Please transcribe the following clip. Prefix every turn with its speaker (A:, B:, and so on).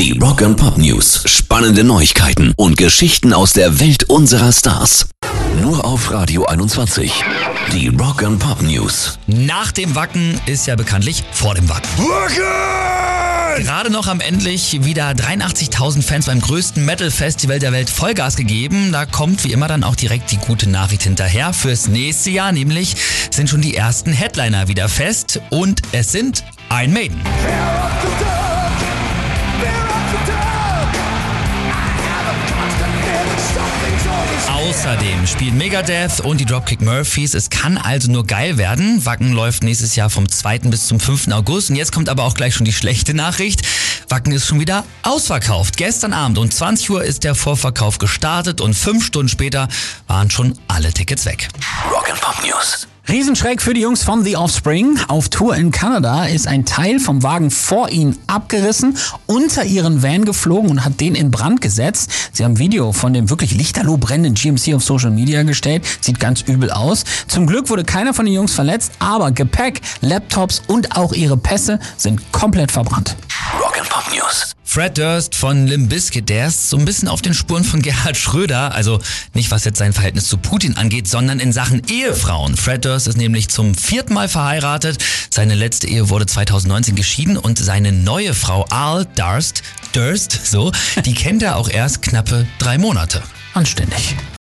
A: Die Rock and Pop News. Spannende Neuigkeiten und Geschichten aus der Welt unserer Stars. Nur auf Radio 21. Die Rock and Pop News.
B: Nach dem Wacken ist ja bekanntlich vor dem Wacken. Gerade noch am endlich wieder 83.000 Fans beim größten Metal-Festival der Welt Vollgas gegeben. Da kommt wie immer dann auch direkt die gute Nachricht hinterher fürs nächste Jahr, nämlich sind schon die ersten Headliner wieder fest und es sind Iron Maiden. Außerdem spielen Megadeth und die Dropkick Murphys. Es kann also nur geil werden. Wacken läuft nächstes Jahr vom 2. bis zum 5. August. Und jetzt kommt aber auch gleich schon die schlechte Nachricht. Wacken ist schon wieder ausverkauft. Gestern Abend um 20 Uhr ist der Vorverkauf gestartet und fünf Stunden später waren schon alle Tickets weg.
A: Rock and Pop News.
C: Riesenschreck für die Jungs von The Offspring. Auf Tour in Kanada ist ein Teil vom Wagen vor ihnen abgerissen, unter ihren Van geflogen und hat den in Brand gesetzt. Sie haben ein Video von dem wirklich lichterloh brennenden GMC auf Social Media gestellt. Sieht ganz übel aus. Zum Glück wurde keiner von den Jungs verletzt, aber Gepäck, Laptops und auch ihre Pässe sind komplett verbrannt.
A: Pop News.
B: Fred Durst von Limp Bizkit, der ist so ein bisschen auf den Spuren von Gerhard Schröder. Also nicht was jetzt sein Verhältnis zu Putin angeht, sondern in Sachen Ehefrauen. Fred Durst ist nämlich zum vierten Mal verheiratet. Seine letzte Ehe wurde 2019 geschieden und seine neue Frau Al Durst, Durst, so, die kennt er auch erst knappe drei Monate.
C: Anständig.